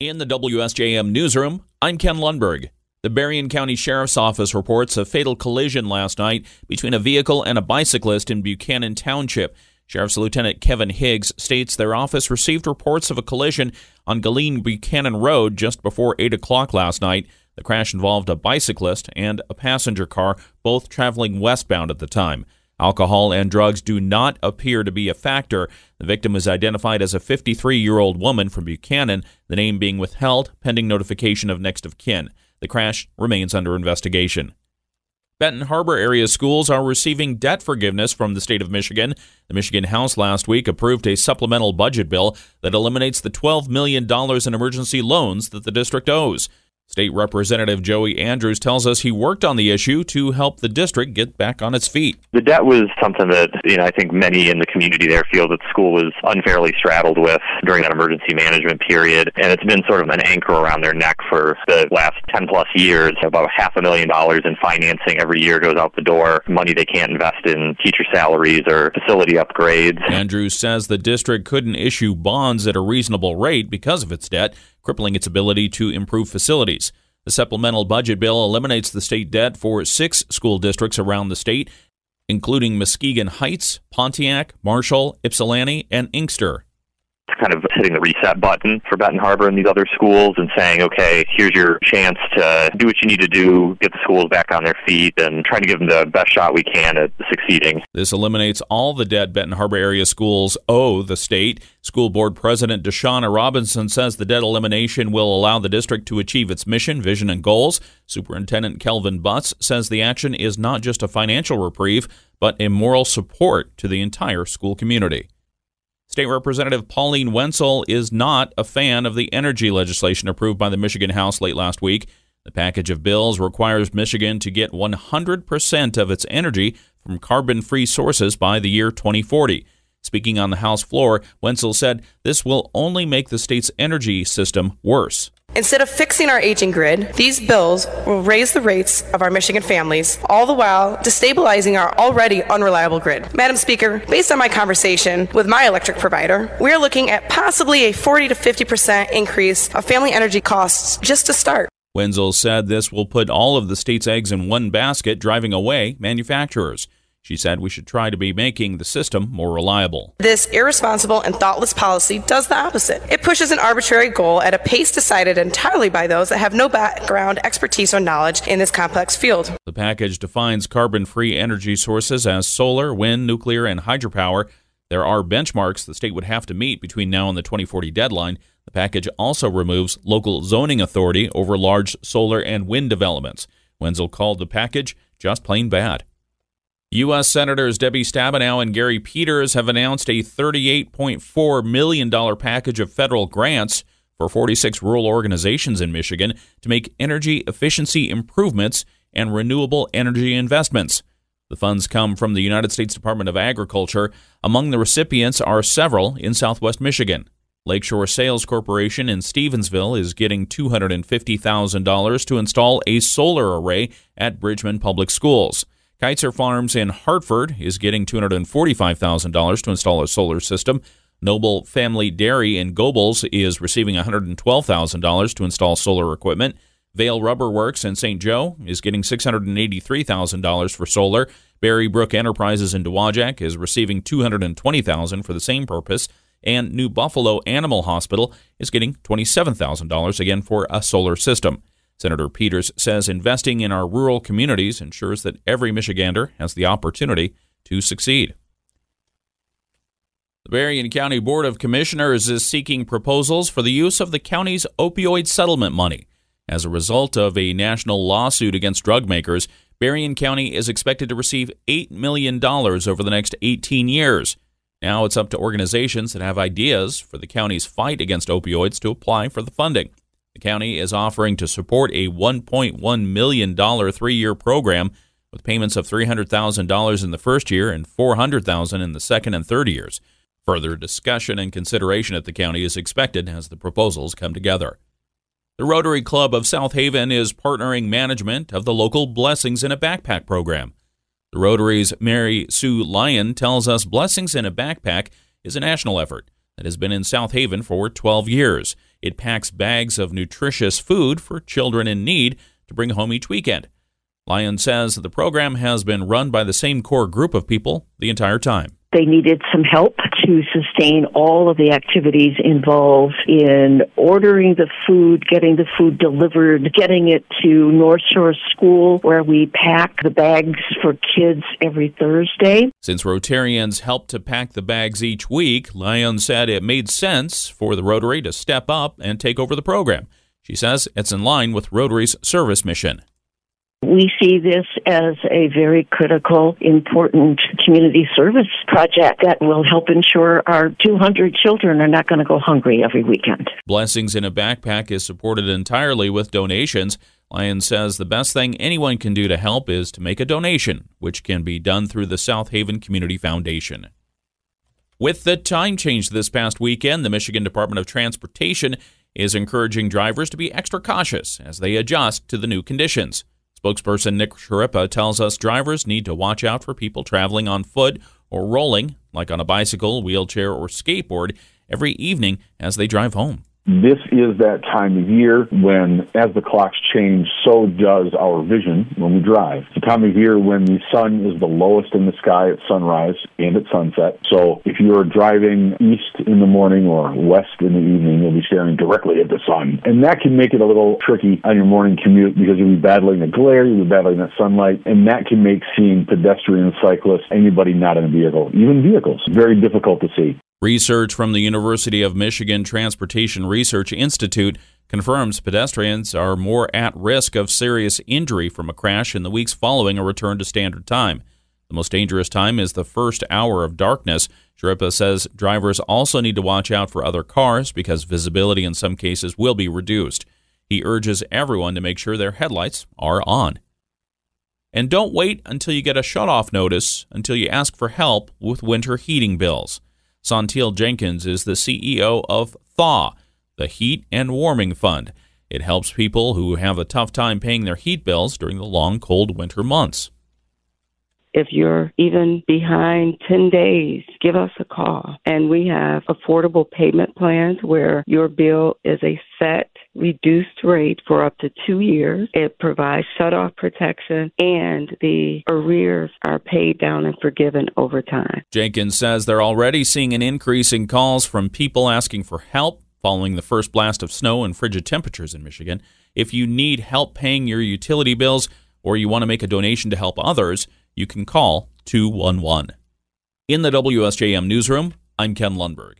In the WSJM newsroom, I'm Ken Lundberg. The Berrien County Sheriff's Office reports a fatal collision last night between a vehicle and a bicyclist in Buchanan Township. Sheriff's Lieutenant Kevin Higgs states their office received reports of a collision on Galien Buchanan Road just before 8 o'clock last night. The crash involved a bicyclist and a passenger car, both traveling westbound at the time. Alcohol and drugs do not appear to be a factor. The victim is identified as a 53 year old woman from Buchanan, the name being withheld pending notification of next of kin. The crash remains under investigation. Benton Harbor area schools are receiving debt forgiveness from the state of Michigan. The Michigan House last week approved a supplemental budget bill that eliminates the $12 million in emergency loans that the district owes. State Representative Joey Andrews tells us he worked on the issue to help the district get back on its feet. The debt was something that you know I think many in the community there feel that the school was unfairly straddled with during that emergency management period, and it's been sort of an anchor around their neck for the last 10 plus years. About half a million dollars in financing every year goes out the door, money they can't invest in teacher salaries or facility upgrades. Andrews says the district couldn't issue bonds at a reasonable rate because of its debt crippling its ability to improve facilities. The supplemental budget bill eliminates the state debt for six school districts around the state, including Muskegon Heights, Pontiac, Marshall, Ypsilanti, and Inkster kind of hitting the reset button for Benton Harbor and these other schools and saying, okay, here's your chance to do what you need to do, get the schools back on their feet, and trying to give them the best shot we can at succeeding. This eliminates all the debt Benton Harbor area schools owe the state. School Board President Deshauna Robinson says the debt elimination will allow the district to achieve its mission, vision, and goals. Superintendent Kelvin Butts says the action is not just a financial reprieve, but a moral support to the entire school community. State Representative Pauline Wendzel is not a fan of the energy legislation approved by the Michigan House late last week. The package of bills requires Michigan to get 100% of its energy from carbon free sources by the year 2040. Speaking on the House floor, Wendzel said this will only make the state's energy system worse. Instead of fixing our aging grid, these bills will raise the rates of our Michigan families, all the while destabilizing our already unreliable grid. Madam Speaker, based on my conversation with my electric provider, we are looking at possibly a 40 to 50% increase of family energy costs just to start. Wendzel said this will put all of the state's eggs in one basket, driving away manufacturers. She said we should try to be making the system more reliable. This irresponsible and thoughtless policy does the opposite. It pushes an arbitrary goal at a pace decided entirely by those that have no background, expertise, or knowledge in this complex field. The package defines carbon free energy sources as solar, wind, nuclear, and hydropower. There are benchmarks the state would have to meet between now and the 2040 deadline. The package also removes local zoning authority over large solar and wind developments. Wendzel called the package just plain bad. U.S. Senators Debbie Stabenow and Gary Peters have announced a $38.4 million package of federal grants for 46 rural organizations in Michigan to make energy efficiency improvements and renewable energy investments. The funds come from the United States Department of Agriculture. Among the recipients are several in southwest Michigan. Lakeshore Sales Corporation in Stevensville is getting $250,000 to install a solar array at Bridgman Public Schools. Keitzer Farms in Hartford is getting $245,000 to install a solar system. Noble Family Dairy in Gobles is receiving $112,000 to install solar equipment. Vail Rubber Works in St. Joe is getting $683,000 for solar. Barry Brook Enterprises in Dowagiac is receiving $220,000 for the same purpose. And New Buffalo Animal Hospital is getting $27,000 again for a solar system. Senator Peters says investing in our rural communities ensures that every Michigander has the opportunity to succeed. The Berrien County Board of Commissioners is seeking proposals for the use of the county's opioid settlement money. As a result of a national lawsuit against drug makers, Berrien County is expected to receive $8 million over the next 18 years. Now it's up to organizations that have ideas for the county's fight against opioids to apply for the funding. The county is offering to support a $1.1 million three year program with payments of $300,000 in the first year and $400,000 in the second and third years. Further discussion and consideration at the county is expected as the proposals come together. The Rotary Club of South Haven is partnering management of the local Blessings in a Backpack program. The Rotary's Mary Sue Lyon tells us Blessings in a Backpack is a national effort that has been in South Haven for 12 years. It packs bags of nutritious food for children in need to bring home each weekend. Lyon says the program has been run by the same core group of people the entire time. They needed some help to sustain all of the activities involved in ordering the food, getting the food delivered, getting it to North Shore School where we pack the bags for kids every Thursday. Since Rotarians helped to pack the bags each week, Lyon said it made sense for the Rotary to step up and take over the program. She says it's in line with Rotary's service mission. We see this as a very critical, important community service project that will help ensure our 200 children are not going to go hungry every weekend. Blessings in a Backpack is supported entirely with donations. Lyon says the best thing anyone can do to help is to make a donation, which can be done through the South Haven Community Foundation. With the time change this past weekend, the Michigan Department of Transportation is encouraging drivers to be extra cautious as they adjust to the new conditions. Spokesperson Nick Schirripa tells us drivers need to watch out for people traveling on foot or rolling, like on a bicycle, wheelchair, or skateboard, every evening as they drive home. This is that time of year when, as the clocks change, so does our vision when we drive. It's the time of year when the sun is the lowest in the sky at sunrise and at sunset. So if you're driving east in the morning or west in the evening, you'll be staring directly at the sun. And that can make it a little tricky on your morning commute because you'll be battling the glare, you'll be battling that sunlight, and that can make seeing pedestrians, cyclists, anybody not in a vehicle, even vehicles, very difficult to see. Research from the University of Michigan Transportation Research Institute confirms pedestrians are more at risk of serious injury from a crash in the weeks following a return to standard time. The most dangerous time is the first hour of darkness. Schirripa says drivers also need to watch out for other cars because visibility in some cases will be reduced. He urges everyone to make sure their headlights are on. And don't wait until you get a shutoff notice until you ask for help with winter heating bills. Saunteel Jenkins is the CEO of Thaw, the Heat and Warming Fund. It helps people who have a tough time paying their heat bills during the long, cold winter months. If you're even behind 10 days, give us a call. And we have affordable payment plans where your bill is a set reduced rate for up to two years. It provides shut-off protection and the arrears are paid down and forgiven over time. Jenkins says they're already seeing an increase in calls from people asking for help following the first blast of snow and frigid temperatures in Michigan. If you need help paying your utility bills or you want to make a donation to help others, you can call 211. In the WSJM newsroom, I'm Ken Lundberg.